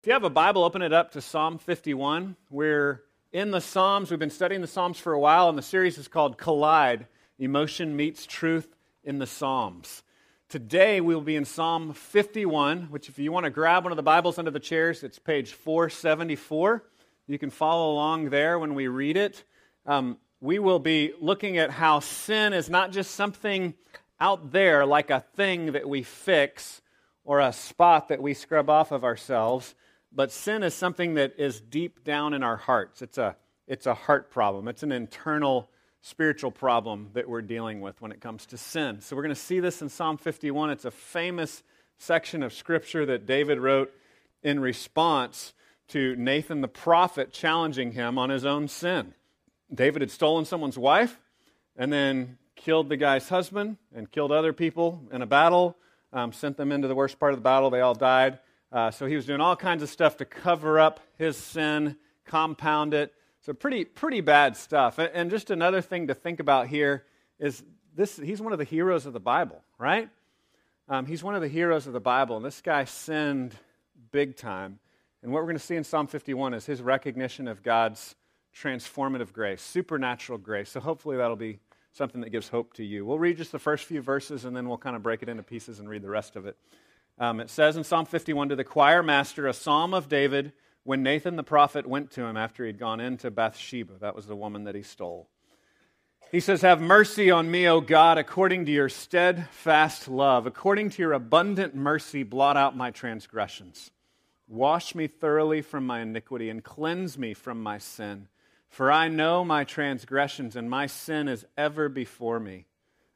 If you have a Bible, open it up to Psalm 51. We're in the Psalms. We've been studying the Psalms for a while, and the series is called Collide Emotion Meets Truth in the Psalms. Today we will be in Psalm 51, which, if you want to grab one of the Bibles under the chairs, it's page 474. You can follow along there when we read it. Um, we will be looking at how sin is not just something out there like a thing that we fix or a spot that we scrub off of ourselves but sin is something that is deep down in our hearts. It's a, it's a heart problem, it's an internal spiritual problem that we're dealing with when it comes to sin. So we're going to see this in Psalm 51. It's a famous section of scripture that David wrote in response to Nathan the prophet challenging him on his own sin. David had stolen someone's wife and then killed the guy's husband and killed other people in a battle, um, sent them into the worst part of the battle. They all died. Uh, so he was doing all kinds of stuff to cover up his sin, compound it. So pretty, pretty bad stuff. And, just another thing to think about here is this: he's one of the heroes of the Bible, right? Um, he's one of the heroes of the Bible, and this guy sinned big time. And what we're going to see in Psalm 51 is his recognition of God's transformative grace, supernatural grace. So hopefully that'll be something that gives hope to you. We'll read just the first few verses, and then we'll kind of break it into pieces and read the rest of it. Um, it says in Psalm 51 to the choir master, a psalm of David when Nathan the prophet went to him after he'd gone into Bathsheba. That was the woman that he stole. He says, Have mercy on me, O God, according to your steadfast love. According to your abundant mercy, blot out my transgressions. Wash me thoroughly from my iniquity and cleanse me from my sin. For I know my transgressions, and my sin is ever before me.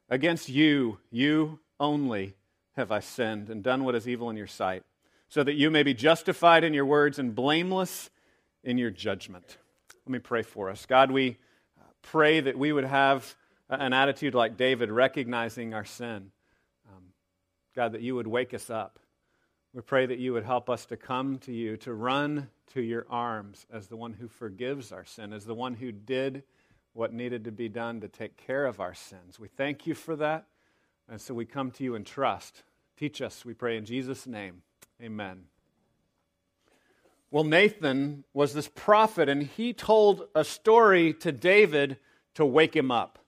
Against you, you only, have I sinned and done what is evil in your sight, so that you may be justified in your words and blameless in your judgment. Let me pray for us. God, we pray that we would have an attitude like David, recognizing our sin. Um, God, that you would wake us up. We pray that you would help us to come to you, to run to your arms as the one who forgives our sin, as the one who did what needed to be done to take care of our sins. We thank you for that. And so we come to you in trust. Teach us, we pray in Jesus' name. Amen. Well, Nathan was this prophet, and he told a story to David to wake him up.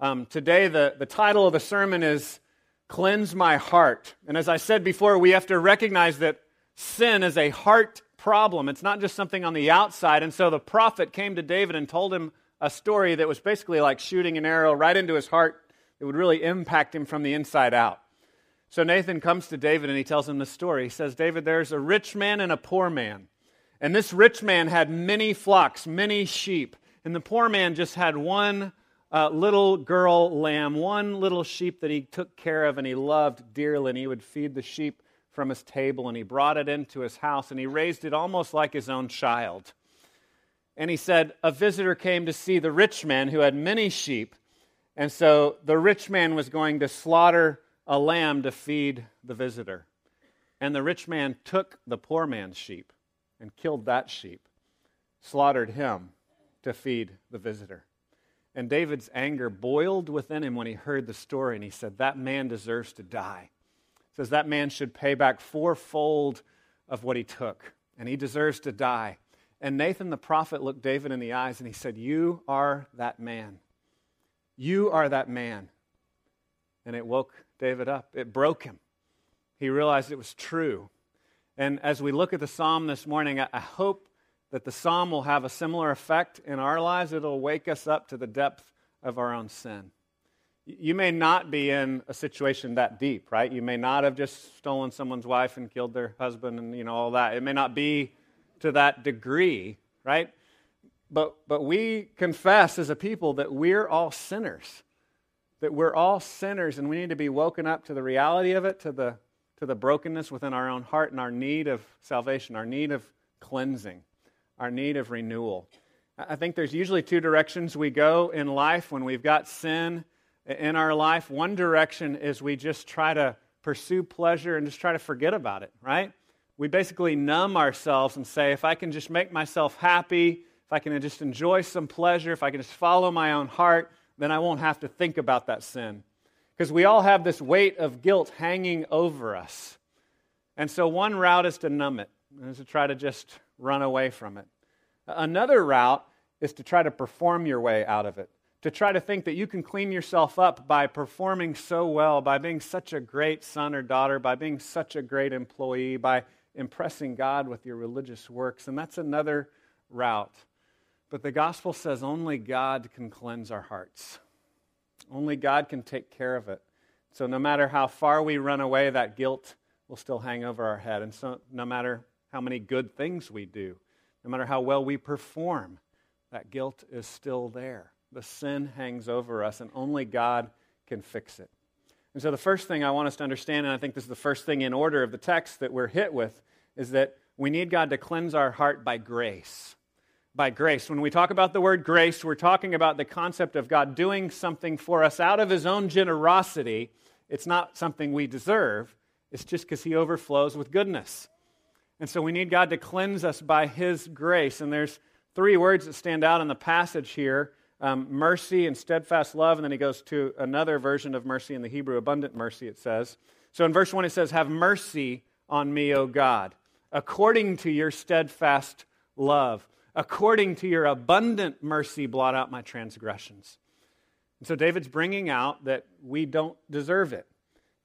Um, today, the, the title of the sermon is Cleanse My Heart. And as I said before, we have to recognize that sin is a heart problem. It's not just something on the outside. And so the prophet came to David and told him a story that was basically like shooting an arrow right into his heart it would really impact him from the inside out. So Nathan comes to David and he tells him the story. He says, David, there's a rich man and a poor man. And this rich man had many flocks, many sheep. And the poor man just had one uh, little girl lamb, one little sheep that he took care of and he loved dearly. And he would feed the sheep from his table and he brought it into his house and he raised it almost like his own child. And he said, A visitor came to see the rich man who had many sheep. And so the rich man was going to slaughter a lamb to feed the visitor. And the rich man took the poor man's sheep and killed that sheep, slaughtered him to feed the visitor. And David's anger boiled within him when he heard the story, and he said, That man deserves to die. He says that man should pay back fourfold of what he took, and he deserves to die. And Nathan the prophet looked David in the eyes and he said, You are that man. You are that man. And it woke David up, it broke him. He realized it was true. And as we look at the psalm this morning, I hope that the psalm will have a similar effect in our lives. It'll wake us up to the depth of our own sin. You may not be in a situation that deep, right? You may not have just stolen someone's wife and killed their husband and you know all that. It may not be to that degree, right? But, but we confess as a people that we're all sinners, that we're all sinners, and we need to be woken up to the reality of it, to the, to the brokenness within our own heart and our need of salvation, our need of cleansing, our need of renewal. I think there's usually two directions we go in life when we've got sin in our life. One direction is we just try to pursue pleasure and just try to forget about it, right? We basically numb ourselves and say, if I can just make myself happy, if I can just enjoy some pleasure, if I can just follow my own heart, then I won't have to think about that sin. Because we all have this weight of guilt hanging over us. And so one route is to numb it. is to try to just run away from it. Another route is to try to perform your way out of it, to try to think that you can clean yourself up by performing so well, by being such a great son or daughter, by being such a great employee, by impressing God with your religious works. And that's another route. But the gospel says only God can cleanse our hearts, only God can take care of it. So no matter how far we run away, that guilt will still hang over our head. And so no matter how many good things we do, no matter how well we perform, that guilt is still there. The sin hangs over us, and only God can fix it. And so, the first thing I want us to understand, and I think this is the first thing in order of the text that we're hit with, is that we need God to cleanse our heart by grace. By grace. When we talk about the word grace, we're talking about the concept of God doing something for us out of his own generosity. It's not something we deserve, it's just because he overflows with goodness. And so we need God to cleanse us by his grace. And there's three words that stand out in the passage here um, mercy and steadfast love. And then he goes to another version of mercy in the Hebrew, abundant mercy, it says. So in verse 1, it says, Have mercy on me, O God, according to your steadfast love. According to your abundant mercy, blot out my transgressions. And so David's bringing out that we don't deserve it.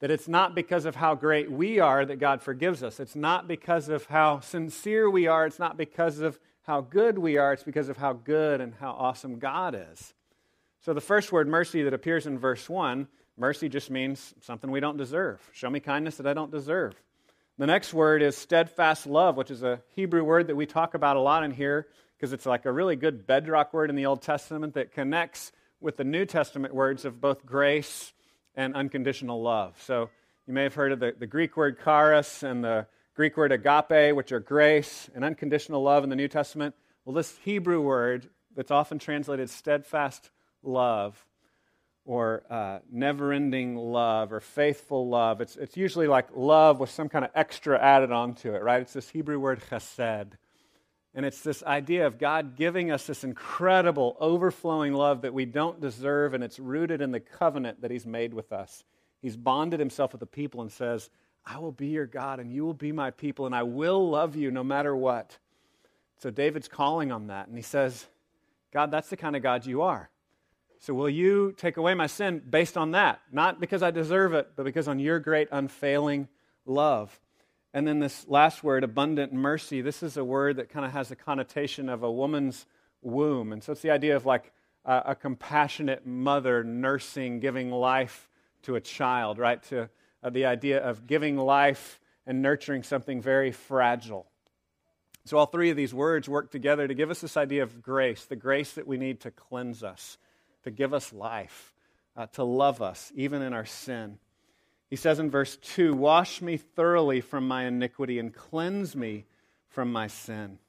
That it's not because of how great we are that God forgives us. It's not because of how sincere we are. It's not because of how good we are. It's because of how good and how awesome God is. So the first word, mercy, that appears in verse 1, mercy just means something we don't deserve. Show me kindness that I don't deserve. The next word is steadfast love, which is a Hebrew word that we talk about a lot in here because it's like a really good bedrock word in the Old Testament that connects with the New Testament words of both grace and unconditional love. So you may have heard of the, the Greek word charis and the Greek word agape, which are grace and unconditional love in the New Testament. Well, this Hebrew word that's often translated steadfast love or uh, never ending love or faithful love. It's, it's usually like love with some kind of extra added onto it, right? It's this Hebrew word chesed. And it's this idea of God giving us this incredible, overflowing love that we don't deserve, and it's rooted in the covenant that He's made with us. He's bonded Himself with the people and says, I will be your God, and you will be my people, and I will love you no matter what. So David's calling on that, and he says, God, that's the kind of God you are. So will you take away my sin based on that? Not because I deserve it, but because on your great unfailing love. And then this last word, abundant mercy, this is a word that kind of has a connotation of a woman's womb. And so it's the idea of like a, a compassionate mother nursing, giving life to a child, right? To uh, the idea of giving life and nurturing something very fragile. So all three of these words work together to give us this idea of grace, the grace that we need to cleanse us to give us life, uh, to love us, even in our sin. He says in verse 2 Wash me thoroughly from my iniquity and cleanse me from my sin.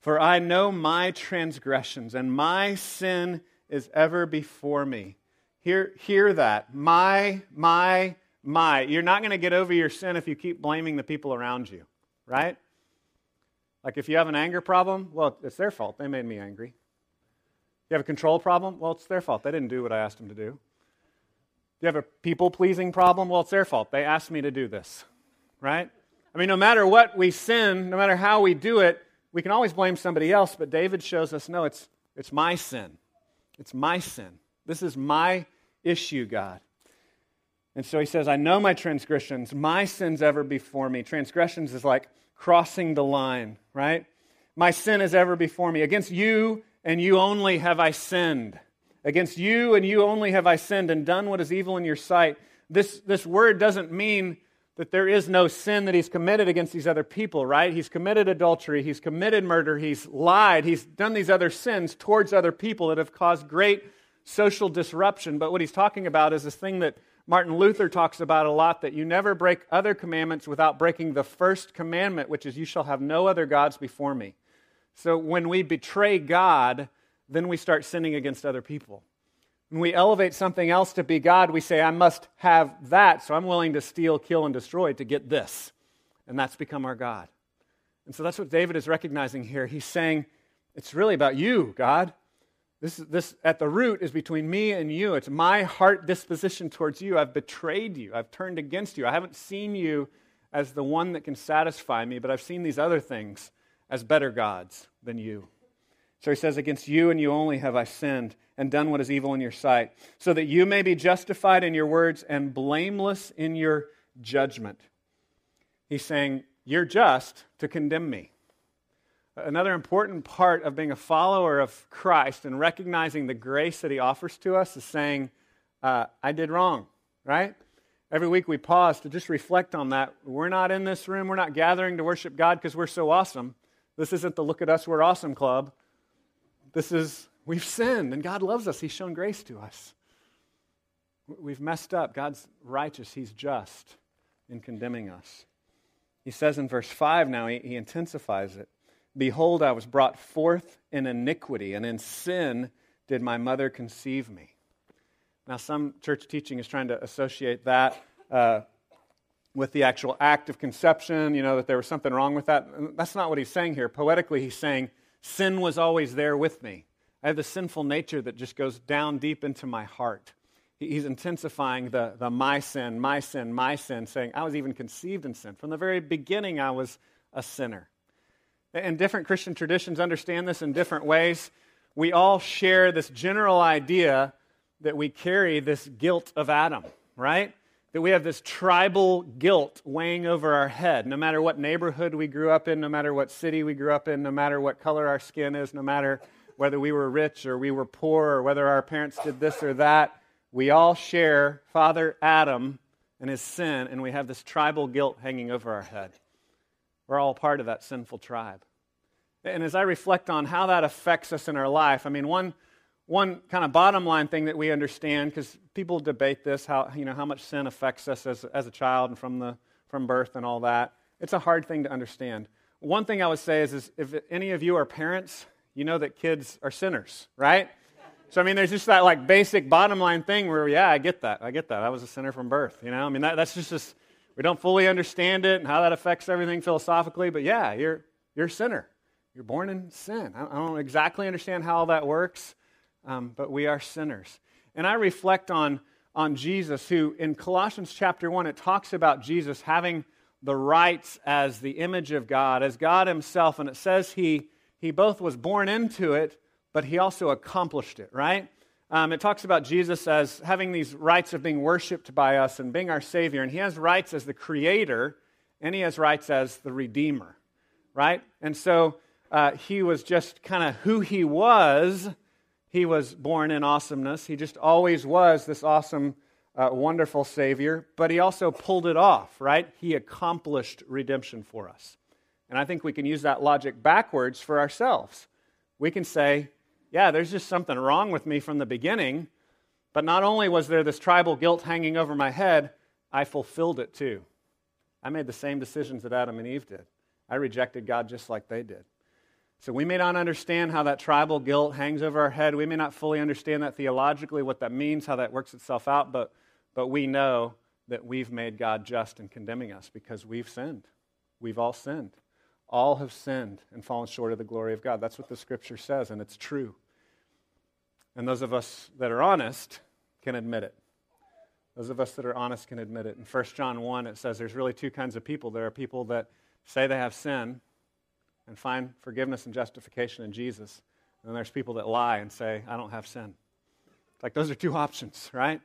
For I know my transgressions, and my sin is ever before me. Hear, hear that. My, my, my. You're not going to get over your sin if you keep blaming the people around you, right? Like if you have an anger problem, well, it's their fault. They made me angry. You have a control problem? Well, it's their fault. They didn't do what I asked them to do. You have a people pleasing problem? Well, it's their fault. They asked me to do this, right? I mean, no matter what we sin, no matter how we do it, we can always blame somebody else, but David shows us no, it's, it's my sin. It's my sin. This is my issue, God. And so he says, I know my transgressions, my sins ever before me. Transgressions is like crossing the line, right? My sin is ever before me. Against you and you only have I sinned. Against you and you only have I sinned and done what is evil in your sight. This, this word doesn't mean that there is no sin that he's committed against these other people, right? He's committed adultery, he's committed murder, he's lied, he's done these other sins towards other people that have caused great social disruption. But what he's talking about is this thing that Martin Luther talks about a lot that you never break other commandments without breaking the first commandment, which is, You shall have no other gods before me. So when we betray God, then we start sinning against other people. When we elevate something else to be God, we say, I must have that, so I'm willing to steal, kill, and destroy to get this. And that's become our God. And so that's what David is recognizing here. He's saying, It's really about you, God. This, this at the root is between me and you. It's my heart disposition towards you. I've betrayed you. I've turned against you. I haven't seen you as the one that can satisfy me, but I've seen these other things as better gods than you. So he says, Against you and you only have I sinned and done what is evil in your sight, so that you may be justified in your words and blameless in your judgment. He's saying, You're just to condemn me. Another important part of being a follower of Christ and recognizing the grace that he offers to us is saying, uh, I did wrong, right? Every week we pause to just reflect on that. We're not in this room, we're not gathering to worship God because we're so awesome. This isn't the look at us, we're awesome club. This is, we've sinned and God loves us. He's shown grace to us. We've messed up. God's righteous, He's just in condemning us. He says in verse 5 now, he, he intensifies it. Behold, I was brought forth in iniquity, and in sin did my mother conceive me. Now, some church teaching is trying to associate that uh, with the actual act of conception, you know, that there was something wrong with that. That's not what he's saying here. Poetically, he's saying, Sin was always there with me. I have the sinful nature that just goes down deep into my heart. He's intensifying the, the my sin, my sin, my sin, saying, I was even conceived in sin. From the very beginning, I was a sinner. And different Christian traditions understand this in different ways. We all share this general idea that we carry this guilt of Adam, right? That we have this tribal guilt weighing over our head, no matter what neighborhood we grew up in, no matter what city we grew up in, no matter what color our skin is, no matter whether we were rich or we were poor or whether our parents did this or that. We all share Father Adam and his sin, and we have this tribal guilt hanging over our head. We're all part of that sinful tribe. And as I reflect on how that affects us in our life, I mean, one, one kind of bottom line thing that we understand, because people debate this, how, you know, how much sin affects us as, as a child and from, the, from birth and all that. It's a hard thing to understand. One thing I would say is, is if any of you are parents, you know that kids are sinners, right? So, I mean, there's just that like basic bottom line thing where, yeah, I get that. I get that. I was a sinner from birth, you know? I mean, that, that's just, just, we don't fully understand it and how that affects everything philosophically, but yeah, you're, you're a sinner. You're born in sin. I don't exactly understand how all that works, um, but we are sinners. And I reflect on, on Jesus, who in Colossians chapter 1, it talks about Jesus having the rights as the image of God, as God Himself. And it says He, he both was born into it, but He also accomplished it, right? Um, it talks about Jesus as having these rights of being worshiped by us and being our Savior. And He has rights as the Creator, and He has rights as the Redeemer, right? And so uh, he was just kind of who he was. He was born in awesomeness. He just always was this awesome, uh, wonderful Savior, but he also pulled it off, right? He accomplished redemption for us. And I think we can use that logic backwards for ourselves. We can say, yeah, there's just something wrong with me from the beginning, but not only was there this tribal guilt hanging over my head, I fulfilled it too. I made the same decisions that Adam and Eve did. I rejected God just like they did. So we may not understand how that tribal guilt hangs over our head. We may not fully understand that theologically, what that means, how that works itself out, but, but we know that we've made God just in condemning us because we've sinned. We've all sinned. All have sinned and fallen short of the glory of God. That's what the scripture says, and it's true. And those of us that are honest can admit it. Those of us that are honest can admit it. In 1 John 1, it says there's really two kinds of people. There are people that say they have sin, and find forgiveness and justification in Jesus. And then there's people that lie and say, I don't have sin. It's like those are two options, right?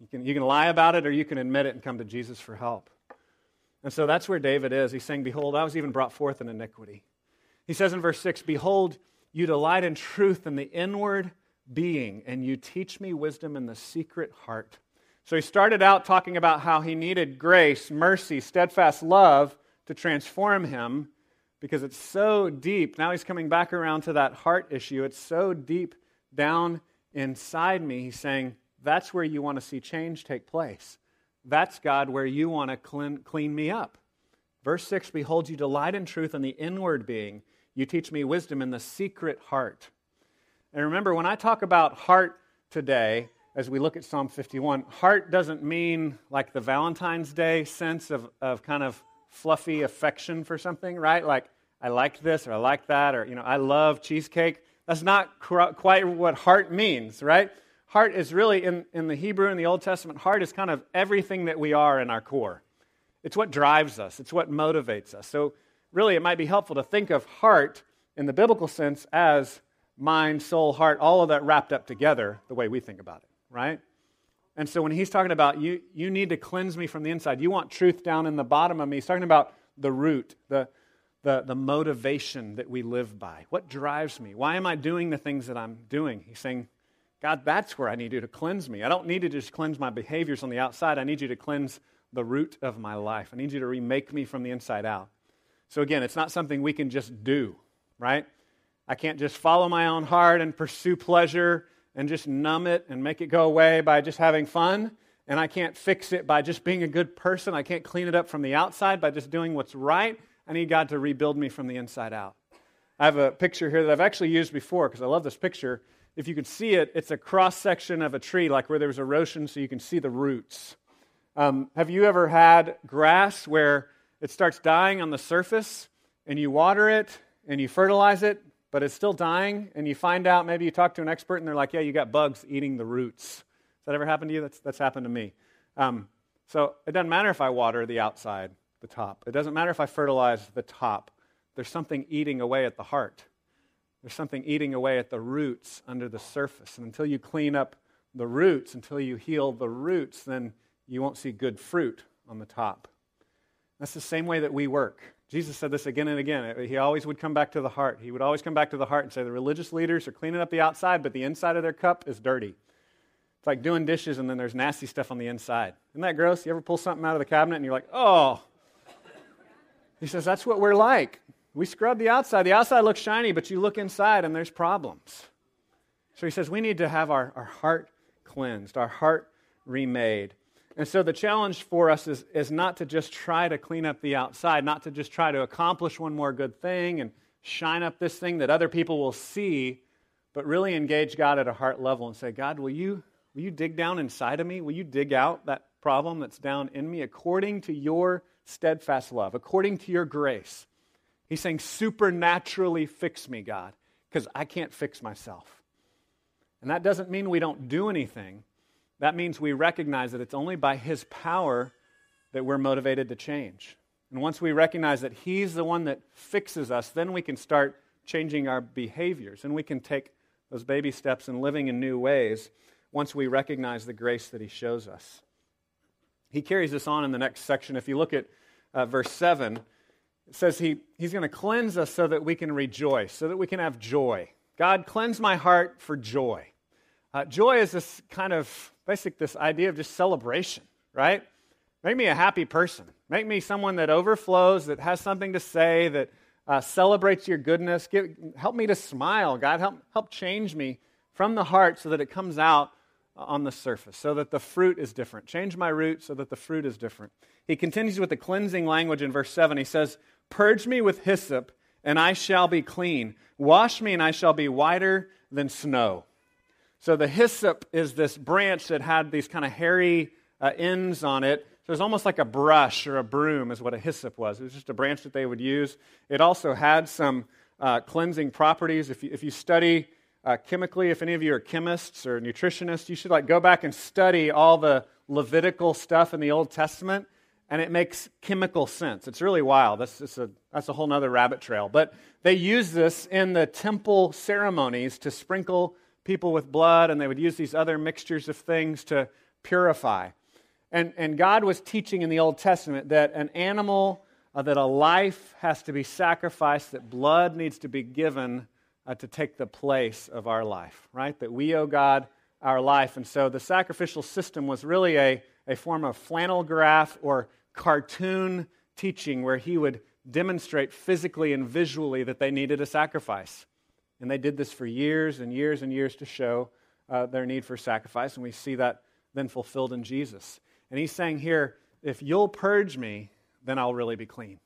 You can, you can lie about it or you can admit it and come to Jesus for help. And so that's where David is. He's saying, Behold, I was even brought forth in iniquity. He says in verse 6, Behold, you delight in truth in the inward being, and you teach me wisdom in the secret heart. So he started out talking about how he needed grace, mercy, steadfast love to transform him because it's so deep. Now he's coming back around to that heart issue. It's so deep down inside me. He's saying, That's where you want to see change take place. That's, God, where you want to clean, clean me up. Verse 6 Behold, you delight in truth in the inward being. You teach me wisdom in the secret heart. And remember, when I talk about heart today, as we look at Psalm 51, heart doesn't mean like the Valentine's Day sense of, of kind of fluffy affection for something, right? Like, I like this or I like that or, you know, I love cheesecake. That's not quite what heart means, right? Heart is really, in, in the Hebrew and the Old Testament, heart is kind of everything that we are in our core. It's what drives us, it's what motivates us. So, really, it might be helpful to think of heart in the biblical sense as mind, soul, heart, all of that wrapped up together the way we think about it, right? And so when he's talking about you, you need to cleanse me from the inside, you want truth down in the bottom of me, he's talking about the root, the, the, the motivation that we live by. What drives me? Why am I doing the things that I'm doing? He's saying, God, that's where I need you to cleanse me. I don't need to just cleanse my behaviors on the outside. I need you to cleanse the root of my life. I need you to remake me from the inside out. So, again, it's not something we can just do, right? I can't just follow my own heart and pursue pleasure and just numb it and make it go away by just having fun. And I can't fix it by just being a good person. I can't clean it up from the outside by just doing what's right. I need God to rebuild me from the inside out. I have a picture here that I've actually used before because I love this picture. If you could see it, it's a cross section of a tree, like where there's erosion, so you can see the roots. Um, have you ever had grass where it starts dying on the surface and you water it and you fertilize it but it's still dying, and you find out, maybe you talk to an expert, and they're like, yeah, you got bugs eating the roots. Has that ever happened to you? That's, that's happened to me. Um, so it doesn't matter if I water the outside, the top. It doesn't matter if I fertilize the top. There's something eating away at the heart. There's something eating away at the roots under the surface. And until you clean up the roots, until you heal the roots, then you won't see good fruit on the top. That's the same way that we work. Jesus said this again and again. He always would come back to the heart. He would always come back to the heart and say, The religious leaders are cleaning up the outside, but the inside of their cup is dirty. It's like doing dishes and then there's nasty stuff on the inside. Isn't that gross? You ever pull something out of the cabinet and you're like, Oh. He says, That's what we're like. We scrub the outside. The outside looks shiny, but you look inside and there's problems. So he says, We need to have our, our heart cleansed, our heart remade. And so the challenge for us is, is not to just try to clean up the outside, not to just try to accomplish one more good thing and shine up this thing that other people will see, but really engage God at a heart level and say, God, will you, will you dig down inside of me? Will you dig out that problem that's down in me according to your steadfast love, according to your grace? He's saying, supernaturally fix me, God, because I can't fix myself. And that doesn't mean we don't do anything. That means we recognize that it's only by His power that we're motivated to change. And once we recognize that He's the one that fixes us, then we can start changing our behaviors and we can take those baby steps and living in new ways once we recognize the grace that He shows us. He carries this on in the next section. If you look at uh, verse 7, it says he, He's going to cleanse us so that we can rejoice, so that we can have joy. God, cleanse my heart for joy. Uh, joy is this kind of basic this idea of just celebration, right? Make me a happy person. Make me someone that overflows, that has something to say, that uh, celebrates your goodness. Give, help me to smile, God. Help, help change me from the heart so that it comes out on the surface, so that the fruit is different. Change my root so that the fruit is different. He continues with the cleansing language in verse 7. He says, Purge me with hyssop, and I shall be clean. Wash me, and I shall be whiter than snow. So the hyssop is this branch that had these kind of hairy uh, ends on it. So it's almost like a brush or a broom, is what a hyssop was. It was just a branch that they would use. It also had some uh, cleansing properties. If you, if you study uh, chemically, if any of you are chemists or nutritionists, you should like go back and study all the Levitical stuff in the Old Testament, and it makes chemical sense. It's really wild. That's just a that's a whole other rabbit trail. But they use this in the temple ceremonies to sprinkle people with blood, and they would use these other mixtures of things to purify. And, and God was teaching in the Old Testament that an animal, uh, that a life has to be sacrificed, that blood needs to be given uh, to take the place of our life, right? That we owe God our life. And so the sacrificial system was really a, a form of flannel graph or cartoon teaching where he would demonstrate physically and visually that they needed a sacrifice. And they did this for years and years and years to show uh, their need for sacrifice. And we see that then fulfilled in Jesus. And he's saying here, if you'll purge me, then I'll really be clean.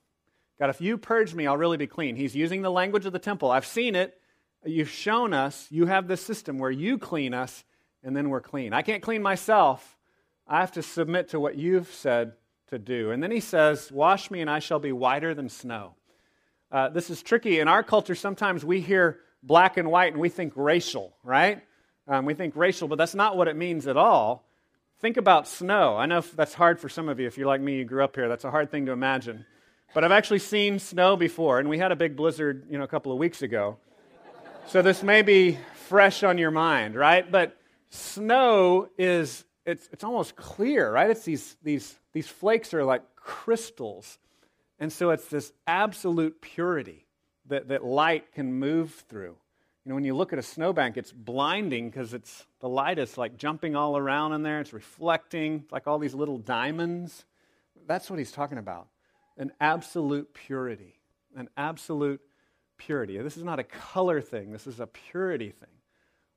God, if you purge me, I'll really be clean. He's using the language of the temple. I've seen it. You've shown us. You have this system where you clean us, and then we're clean. I can't clean myself. I have to submit to what you've said to do. And then he says, Wash me, and I shall be whiter than snow. Uh, this is tricky. In our culture, sometimes we hear black and white and we think racial, right? Um, we think racial, but that's not what it means at all. think about snow. I know that's hard for some of you. If you're like me, you grew up here. That's a hard thing to imagine. But I've actually seen snow before, and we had a big blizzard, you know, a couple of weeks ago. So this may be fresh on your mind, right? But snow is it's it's almost clear, right? It's these these these flakes are like crystals. And so it's this absolute purity that, that light can move through. You know, when you look at a snowbank, it's blinding because it's the light is like jumping all around in there. It's reflecting like all these little diamonds. That's what he's talking about. An absolute purity. An absolute purity. This is not a color thing, this is a purity thing.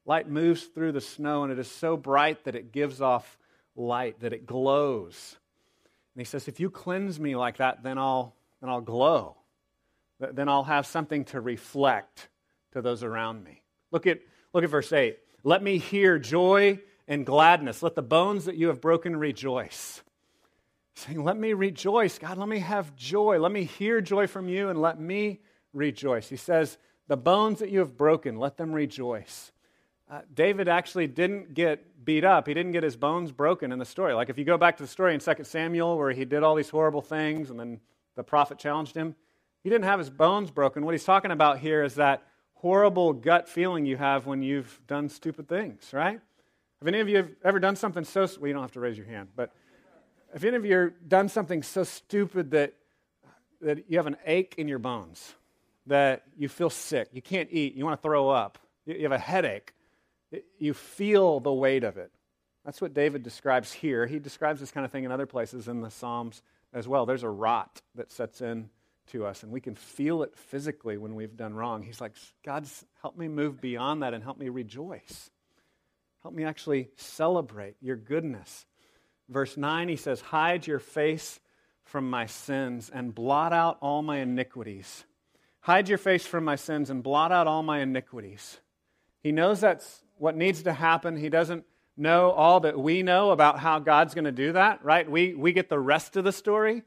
Light moves through the snow, and it is so bright that it gives off light, that it glows. And he says, If you cleanse me like that, then I'll, then I'll glow. Then I'll have something to reflect to those around me. Look at, look at verse 8. Let me hear joy and gladness. Let the bones that you have broken rejoice. Saying, Let me rejoice. God, let me have joy. Let me hear joy from you and let me rejoice. He says, The bones that you have broken, let them rejoice. Uh, David actually didn't get beat up. He didn't get his bones broken in the story. Like if you go back to the story in 2 Samuel where he did all these horrible things and then the prophet challenged him, he didn't have his bones broken. What he's talking about here is that horrible gut feeling you have when you've done stupid things, right? Have any of you ever done something so well, you don't have to raise your hand, but if any of you have done something so stupid that that you have an ache in your bones, that you feel sick, you can't eat, you want to throw up, you have a headache, you feel the weight of it. That's what David describes here. He describes this kind of thing in other places in the Psalms as well. There's a rot that sets in to us, and we can feel it physically when we've done wrong. He's like, God, help me move beyond that and help me rejoice. Help me actually celebrate your goodness. Verse 9, he says, Hide your face from my sins and blot out all my iniquities. Hide your face from my sins and blot out all my iniquities. He knows that's what needs to happen. He doesn't know all that we know about how God's going to do that, right? We, we get the rest of the story.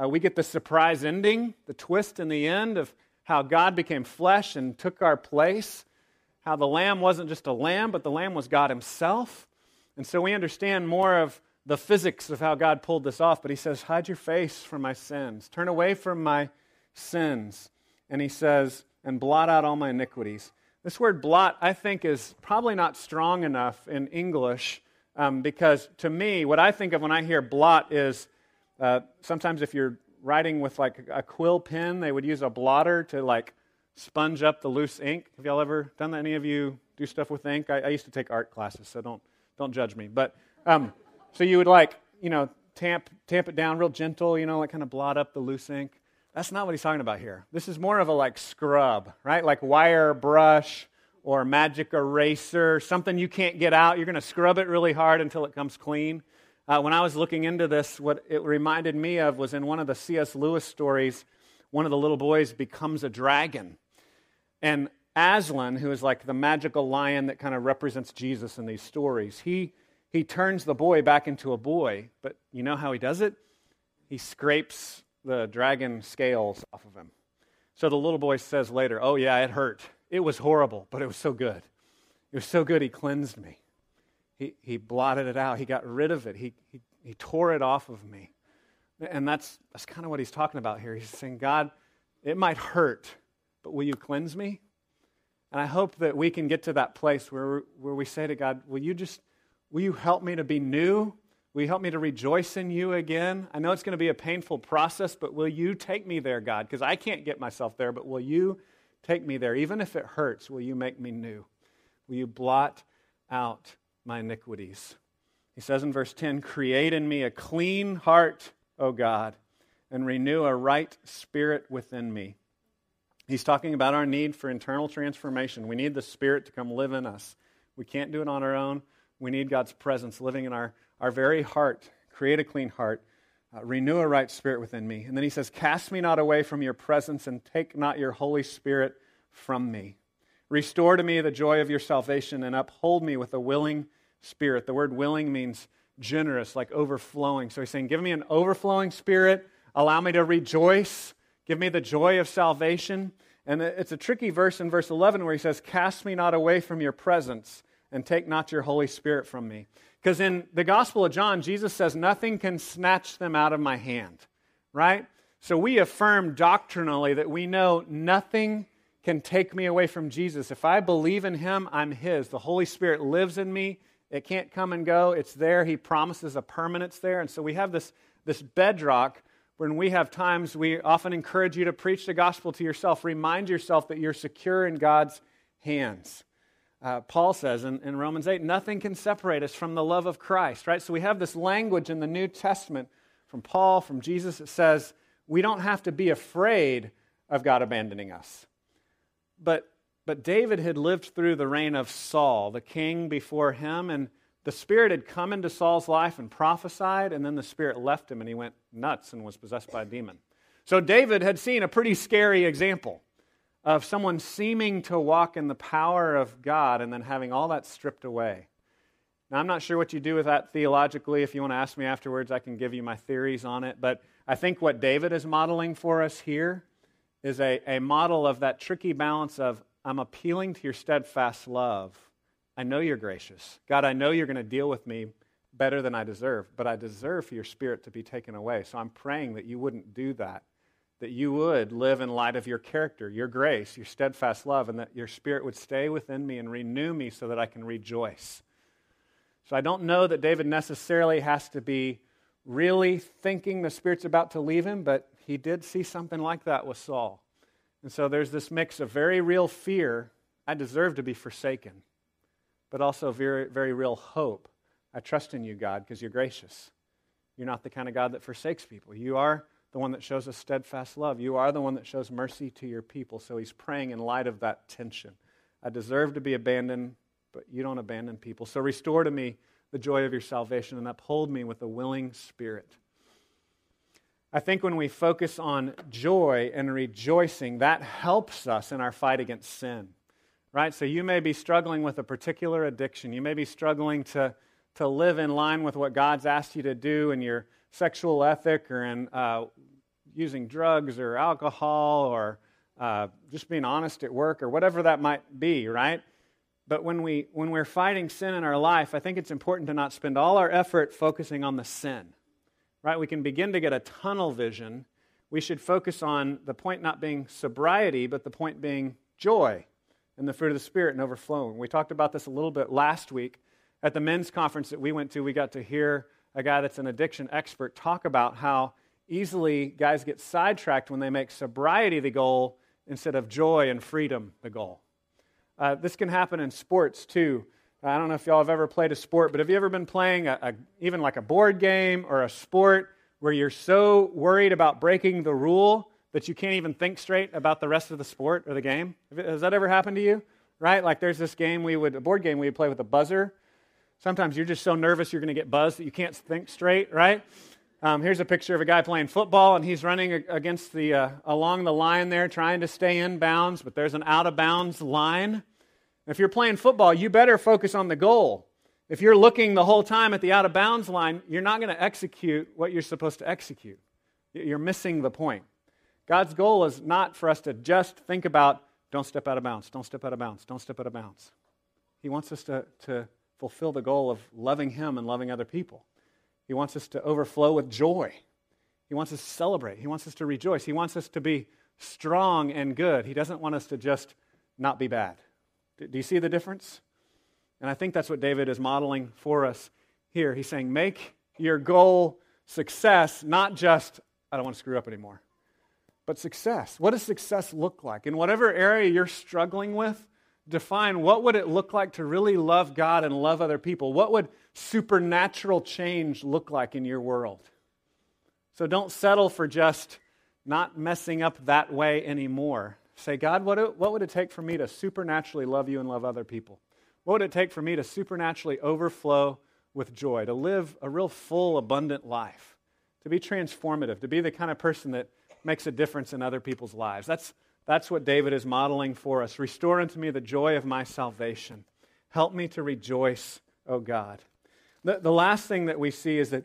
Uh, we get the surprise ending, the twist in the end of how God became flesh and took our place, how the lamb wasn't just a lamb, but the lamb was God himself. And so we understand more of the physics of how God pulled this off. But he says, Hide your face from my sins, turn away from my sins. And he says, And blot out all my iniquities. This word blot, I think, is probably not strong enough in English um, because to me, what I think of when I hear blot is uh, sometimes if you're writing with like a quill pen, they would use a blotter to like sponge up the loose ink. Have y'all ever done that? Any of you do stuff with ink? I, I used to take art classes, so don't don't judge me. But um, so you would like you know tamp tamp it down real gentle, you know, like kind of blot up the loose ink. That's not what he's talking about here. This is more of a like scrub, right? Like wire brush or magic eraser, something you can't get out. You're going to scrub it really hard until it comes clean. Uh, when I was looking into this, what it reminded me of was in one of the C.S. Lewis stories, one of the little boys becomes a dragon. And Aslan, who is like the magical lion that kind of represents Jesus in these stories, he, he turns the boy back into a boy. But you know how he does it? He scrapes the dragon scales off of him. So the little boy says later, Oh, yeah, it hurt. It was horrible, but it was so good. It was so good, he cleansed me. He, he blotted it out. He got rid of it. He, he, he tore it off of me. And that's, that's kind of what he's talking about here. He's saying, God, it might hurt, but will you cleanse me? And I hope that we can get to that place where, where we say to God, Will you just, will you help me to be new? Will you help me to rejoice in you again? I know it's going to be a painful process, but will you take me there, God? Because I can't get myself there, but will you take me there? Even if it hurts, will you make me new? Will you blot out my iniquities? He says in verse 10 Create in me a clean heart, O God, and renew a right spirit within me. He's talking about our need for internal transformation. We need the Spirit to come live in us. We can't do it on our own. We need God's presence living in our our very heart. Create a clean heart. Uh, renew a right spirit within me. And then he says, Cast me not away from your presence and take not your Holy Spirit from me. Restore to me the joy of your salvation and uphold me with a willing spirit. The word willing means generous, like overflowing. So he's saying, Give me an overflowing spirit. Allow me to rejoice. Give me the joy of salvation. And it's a tricky verse in verse 11 where he says, Cast me not away from your presence and take not your Holy Spirit from me. Because in the Gospel of John, Jesus says, Nothing can snatch them out of my hand, right? So we affirm doctrinally that we know nothing can take me away from Jesus. If I believe in him, I'm his. The Holy Spirit lives in me. It can't come and go. It's there. He promises a permanence there. And so we have this, this bedrock when we have times, we often encourage you to preach the gospel to yourself. Remind yourself that you're secure in God's hands uh, Paul says in, in Romans 8, nothing can separate us from the love of Christ, right? So we have this language in the New Testament from Paul, from Jesus, that says we don't have to be afraid of God abandoning us. But, but David had lived through the reign of Saul, the king before him, and the Spirit had come into Saul's life and prophesied, and then the Spirit left him and he went nuts and was possessed by a demon. So David had seen a pretty scary example of someone seeming to walk in the power of God and then having all that stripped away. Now, I'm not sure what you do with that theologically. If you want to ask me afterwards, I can give you my theories on it. But I think what David is modeling for us here is a, a model of that tricky balance of I'm appealing to your steadfast love. I know you're gracious. God, I know you're going to deal with me better than I deserve, but I deserve for your spirit to be taken away. So I'm praying that you wouldn't do that that you would live in light of your character, your grace, your steadfast love, and that your spirit would stay within me and renew me so that I can rejoice. So I don't know that David necessarily has to be really thinking the Spirit's about to leave him, but he did see something like that with Saul. And so there's this mix of very real fear I deserve to be forsaken, but also very, very real hope. I trust in you, God, because you're gracious. You're not the kind of God that forsakes people. You are the one that shows a steadfast love. You are the one that shows mercy to your people. So he's praying in light of that tension. I deserve to be abandoned, but you don't abandon people. So restore to me the joy of your salvation and uphold me with a willing spirit. I think when we focus on joy and rejoicing, that helps us in our fight against sin. Right? So you may be struggling with a particular addiction. You may be struggling to, to live in line with what God's asked you to do in your sexual ethic or in uh, using drugs or alcohol or uh, just being honest at work or whatever that might be, right? But when, we, when we're fighting sin in our life, I think it's important to not spend all our effort focusing on the sin, right? We can begin to get a tunnel vision. We should focus on the point not being sobriety, but the point being joy and the fruit of the Spirit and overflowing. We talked about this a little bit last week. At the men's conference that we went to, we got to hear a guy that's an addiction expert talk about how easily guys get sidetracked when they make sobriety the goal instead of joy and freedom the goal. Uh, this can happen in sports too. I don't know if y'all have ever played a sport, but have you ever been playing a, a, even like a board game or a sport where you're so worried about breaking the rule that you can't even think straight about the rest of the sport or the game? Has that ever happened to you? Right? Like there's this game we would, a board game we would play with a buzzer. Sometimes you're just so nervous you're going to get buzzed that you can't think straight, right? Um, here's a picture of a guy playing football, and he's running against the uh, along the line there, trying to stay in bounds, but there's an out of bounds line. If you're playing football, you better focus on the goal. If you're looking the whole time at the out of bounds line, you're not going to execute what you're supposed to execute. You're missing the point. God's goal is not for us to just think about don't step out of bounds, don't step out of bounds, don't step out of bounds. He wants us to, to fulfill the goal of loving Him and loving other people. He wants us to overflow with joy. He wants us to celebrate. He wants us to rejoice. He wants us to be strong and good. He doesn't want us to just not be bad. Do you see the difference? And I think that's what David is modeling for us here. He's saying, make your goal success, not just, I don't want to screw up anymore, but success. What does success look like? In whatever area you're struggling with, define what would it look like to really love God and love other people? What would supernatural change look like in your world? So don't settle for just not messing up that way anymore. Say, God, what, what would it take for me to supernaturally love you and love other people? What would it take for me to supernaturally overflow with joy, to live a real full, abundant life, to be transformative, to be the kind of person that makes a difference in other people's lives? That's, that's what David is modeling for us. Restore unto me the joy of my salvation. Help me to rejoice, O God. The, the last thing that we see is that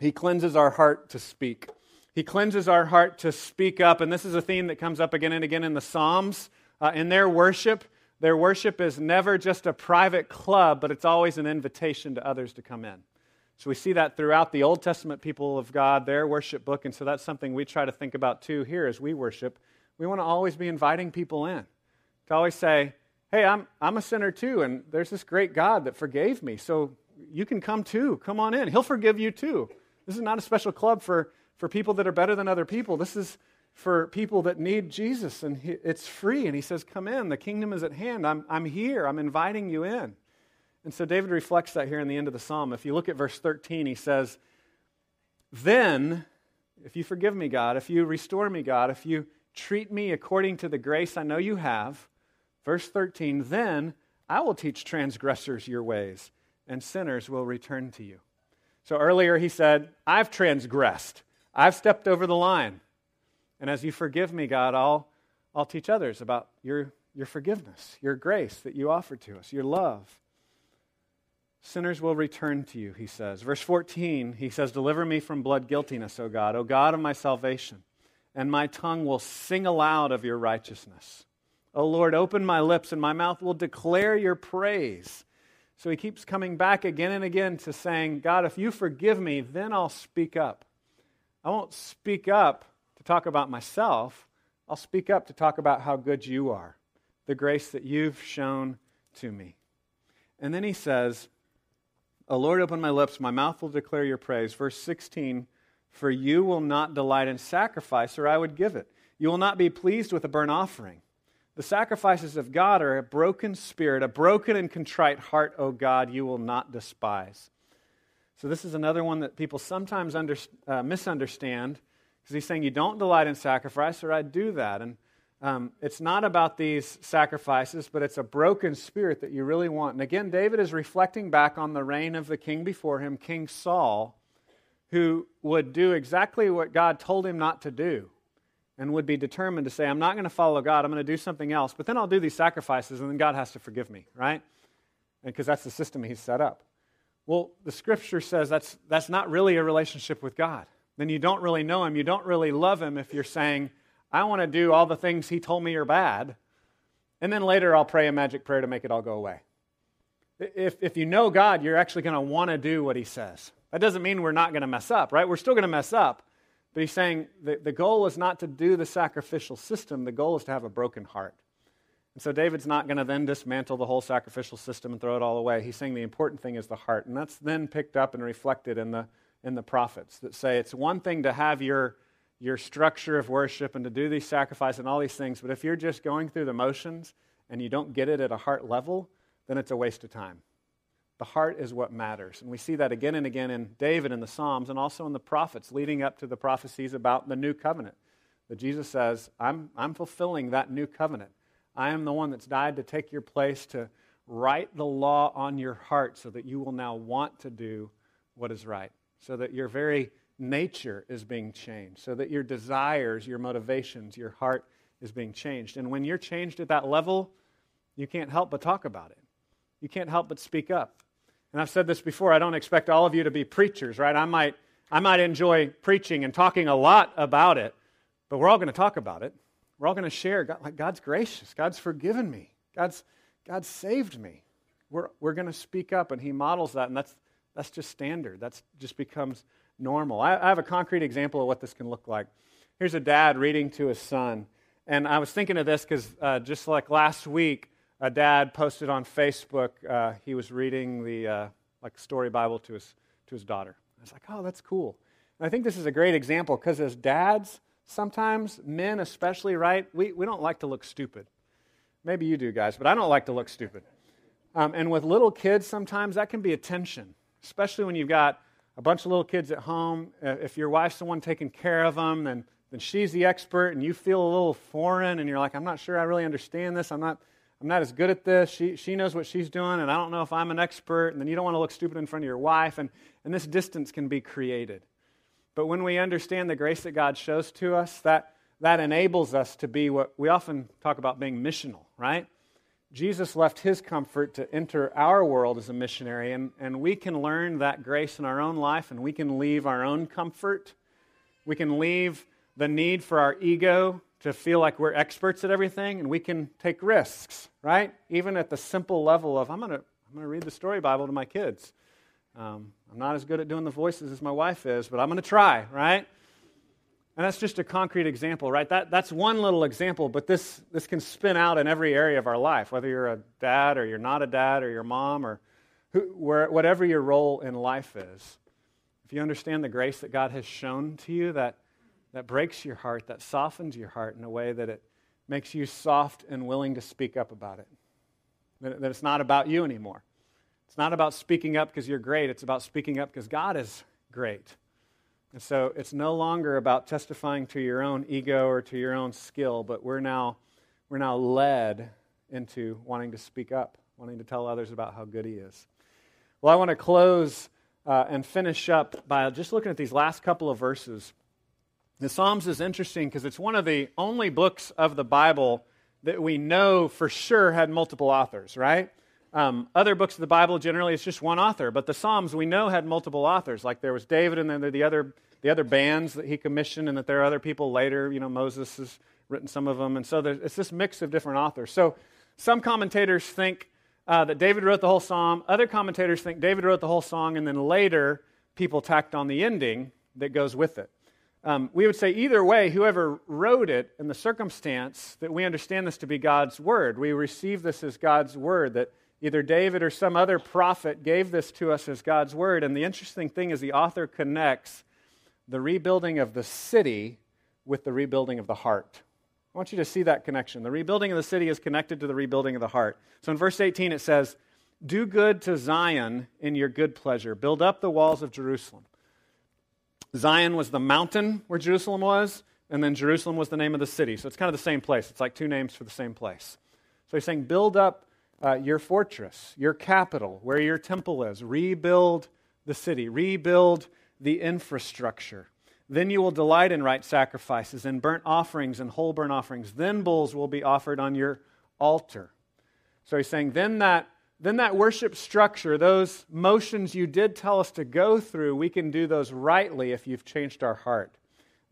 he cleanses our heart to speak. He cleanses our heart to speak up. And this is a theme that comes up again and again in the Psalms. Uh, in their worship, Their worship is never just a private club, but it's always an invitation to others to come in. So we see that throughout the Old Testament people of God, their worship book, and so that's something we try to think about too here as we worship. We want to always be inviting people in. To always say, hey, I'm, I'm a sinner too, and there's this great God that forgave me, so you can come too. Come on in. He'll forgive you too. This is not a special club for, for people that are better than other people. This is for people that need Jesus, and he, it's free. And he says, Come in. The kingdom is at hand. I'm, I'm here. I'm inviting you in. And so David reflects that here in the end of the psalm. If you look at verse 13, he says, Then, if you forgive me, God, if you restore me, God, if you treat me according to the grace I know you have, verse 13, then I will teach transgressors your ways, and sinners will return to you. So earlier he said, I've transgressed, I've stepped over the line. And as you forgive me, God, I'll, I'll teach others about your, your forgiveness, your grace that you offer to us, your love. Sinners will return to you, he says. Verse 14, he says, Deliver me from blood guiltiness, O God, O God of my salvation, and my tongue will sing aloud of your righteousness. O Lord, open my lips, and my mouth will declare your praise. So he keeps coming back again and again to saying, God, if you forgive me, then I'll speak up. I won't speak up to talk about myself. I'll speak up to talk about how good you are, the grace that you've shown to me. And then he says, O Lord, open my lips, my mouth will declare your praise. Verse 16, for you will not delight in sacrifice, or I would give it. You will not be pleased with a burnt offering. The sacrifices of God are a broken spirit, a broken and contrite heart, O God, you will not despise. So, this is another one that people sometimes under, uh, misunderstand because he's saying, You don't delight in sacrifice, or I do that. And um, it's not about these sacrifices, but it's a broken spirit that you really want. And again, David is reflecting back on the reign of the king before him, King Saul, who would do exactly what God told him not to do and would be determined to say, I'm not going to follow God, I'm going to do something else, but then I'll do these sacrifices, and then God has to forgive me, right? Because that's the system he's set up. Well, the scripture says that's, that's not really a relationship with God. Then you don't really know him, you don't really love him if you're saying, I want to do all the things he told me are bad, and then later I'll pray a magic prayer to make it all go away. If, if you know God, you're actually going to want to do what he says. That doesn't mean we're not going to mess up, right? We're still going to mess up. But he's saying the, the goal is not to do the sacrificial system, the goal is to have a broken heart. And so David's not going to then dismantle the whole sacrificial system and throw it all away. He's saying the important thing is the heart. And that's then picked up and reflected in the, in the prophets that say it's one thing to have your your structure of worship and to do these sacrifices and all these things. But if you're just going through the motions and you don't get it at a heart level, then it's a waste of time. The heart is what matters. And we see that again and again in David in the Psalms and also in the prophets leading up to the prophecies about the new covenant. That Jesus says, I'm, I'm fulfilling that new covenant. I am the one that's died to take your place to write the law on your heart so that you will now want to do what is right. So that your very nature is being changed, so that your desires, your motivations, your heart is being changed. And when you're changed at that level, you can't help but talk about it. You can't help but speak up. And I've said this before, I don't expect all of you to be preachers, right? I might, I might enjoy preaching and talking a lot about it, but we're all going to talk about it. We're all going to share. God, like God's gracious. God's forgiven me. God's, God saved me. We're, we're going to speak up, and He models that, and that's, that's just standard. That just becomes normal. I, I have a concrete example of what this can look like. Here's a dad reading to his son. And I was thinking of this because uh, just like last week, a dad posted on Facebook, uh, he was reading the uh, like story Bible to his, to his daughter. I was like, oh, that's cool. And I think this is a great example because as dads, sometimes, men especially, right, we, we don't like to look stupid. Maybe you do, guys, but I don't like to look stupid. Um, and with little kids, sometimes that can be a tension, especially when you've got a bunch of little kids at home. Uh, if your wife's the one taking care of them, then, then she's the expert, and you feel a little foreign, and you're like, I'm not sure I really understand this. I'm not, I'm not as good at this. She, she knows what she's doing, and I don't know if I'm an expert. And then you don't want to look stupid in front of your wife, and, and this distance can be created. But when we understand the grace that God shows to us, that, that enables us to be what we often talk about being missional, right? Jesus left his comfort to enter our world as a missionary, and, and we can learn that grace in our own life, and we can leave our own comfort. We can leave the need for our ego to feel like we're experts at everything and we can take risks, right? Even at the simple level of, I'm going to I'm going to read the story Bible to my kids. Um, I'm not as good at doing the voices as my wife is, but I'm going to try, right? And that's just a concrete example, right? That, that's one little example, but this, this can spin out in every area of our life, whether you're a dad or you're not a dad or your mom or who, where, whatever your role in life is. If you understand the grace that God has shown to you, that, that breaks your heart, that softens your heart in a way that it makes you soft and willing to speak up about it. That, that it's not about you anymore. It's not about speaking up because you're great, it's about speaking up because God is great. And so it's no longer about testifying to your own ego or to your own skill, but we're now, we're now led into wanting to speak up, wanting to tell others about how good He is. Well, I want to close uh, and finish up by just looking at these last couple of verses. The Psalms is interesting because it's one of the only books of the Bible that we know for sure had multiple authors, right? Um, other books of the Bible, generally, it's just one author, but the Psalms we know had multiple authors. Like there was David, and then there the other, the other bands that he commissioned, and that there are other people later. You know, Moses has written some of them, and so it's this mix of different authors. So some commentators think uh, that David wrote the whole psalm. Other commentators think David wrote the whole song, and then later people tacked on the ending that goes with it. Um, we would say either way, whoever wrote it in the circumstance that we understand this to be God's word, we receive this as God's word, that either David or some other prophet gave this to us as God's word. And the interesting thing is the author connects the rebuilding of the city with the rebuilding of the heart. I want you to see that connection. The rebuilding of the city is connected to the rebuilding of the heart. So in verse 18 it says, Do good to Zion in your good pleasure, build up the walls of Jerusalem. Zion was the mountain where Jerusalem was, and then Jerusalem was the name of the city. So it's kind of the same place. It's like two names for the same place. So he's saying, build up uh, your fortress, your capital, where your temple is. Rebuild the city, rebuild the infrastructure. Then you will delight in right sacrifices and burnt offerings and whole burnt offerings. Then bulls will be offered on your altar. So he's saying, then that then that worship structure, those motions you did tell us to go through, we can do those rightly if you've changed our heart.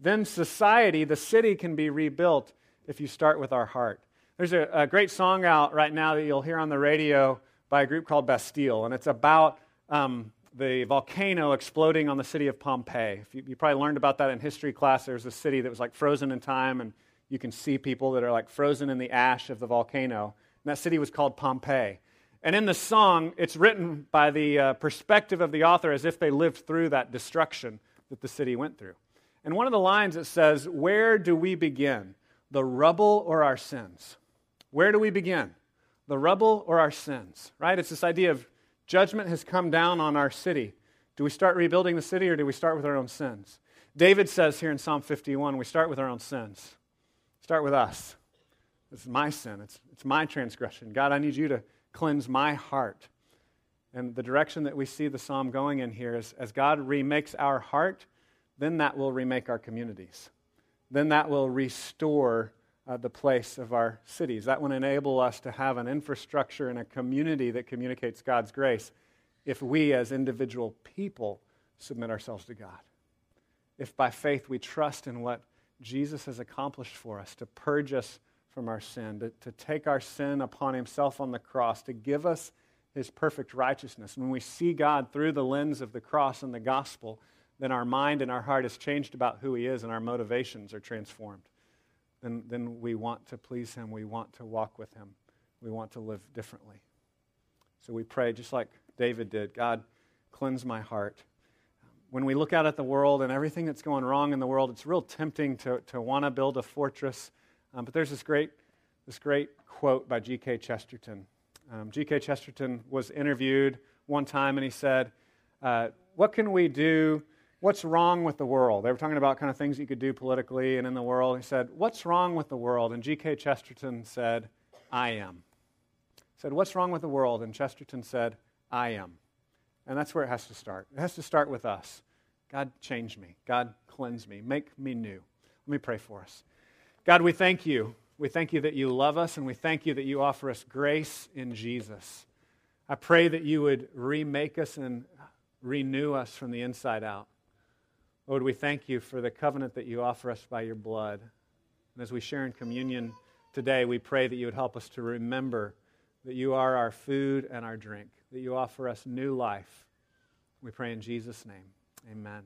Then society, the city, can be rebuilt if you start with our heart. There's a, a great song out right now that you'll hear on the radio by a group called Bastille, and it's about um, the volcano exploding on the city of Pompeii. You, you, probably learned about that in history class. There's a city that was like frozen in time, and you can see people that are like frozen in the ash of the volcano. And that city was called Pompeii. And in the song, it's written by the uh, perspective of the author as if they lived through that destruction that the city went through. And one of the lines it says, Where do we begin? The rubble or our sins? Where do we begin? The rubble or our sins? Right? It's this idea of judgment has come down on our city. Do we start rebuilding the city or do we start with our own sins? David says here in Psalm 51, we start with our own sins. Start with us. This is my sin. It's, it's my transgression. God, I need you to cleanse my heart. And the direction that we see the psalm going in here is as God remakes our heart, then that will remake our communities. Then that will restore uh, the place of our cities. That will enable us to have an infrastructure and a community that communicates God's grace if we, as individual people, submit ourselves to God. If by faith we trust in what Jesus has accomplished for us to purge us from our sin, to, to take our sin upon himself on the cross, to give us his perfect righteousness. When we see God through the lens of the cross and the gospel, then our mind and our heart is changed about who he is and our motivations are transformed. Then, then we want to please him. We want to walk with him. We want to live differently. So we pray, just like David did God, cleanse my heart. When we look out at the world and everything that's going wrong in the world, it's real tempting to, to want to build a fortress um, but there's this great, this great quote by G.K. Chesterton. Um, G.K. Chesterton was interviewed one time and he said, uh, What can we do? What's wrong with the world? They were talking about kind of things you could do politically and in the world. He said, What's wrong with the world? And G.K. Chesterton said, I am. He said, What's wrong with the world? And Chesterton said, I am. And that's where it has to start. It has to start with us. God, change me. God, cleanse me. Make me new. Let me pray for us. God, we thank you. We thank you that you love us, and we thank you that you offer us grace in Jesus. I pray that you would remake us and renew us from the inside out. Lord, we thank you for the covenant that you offer us by your blood. And as we share in communion today, we pray that you would help us to remember that you are our food and our drink, that you offer us new life. We pray in Jesus' name. Amen.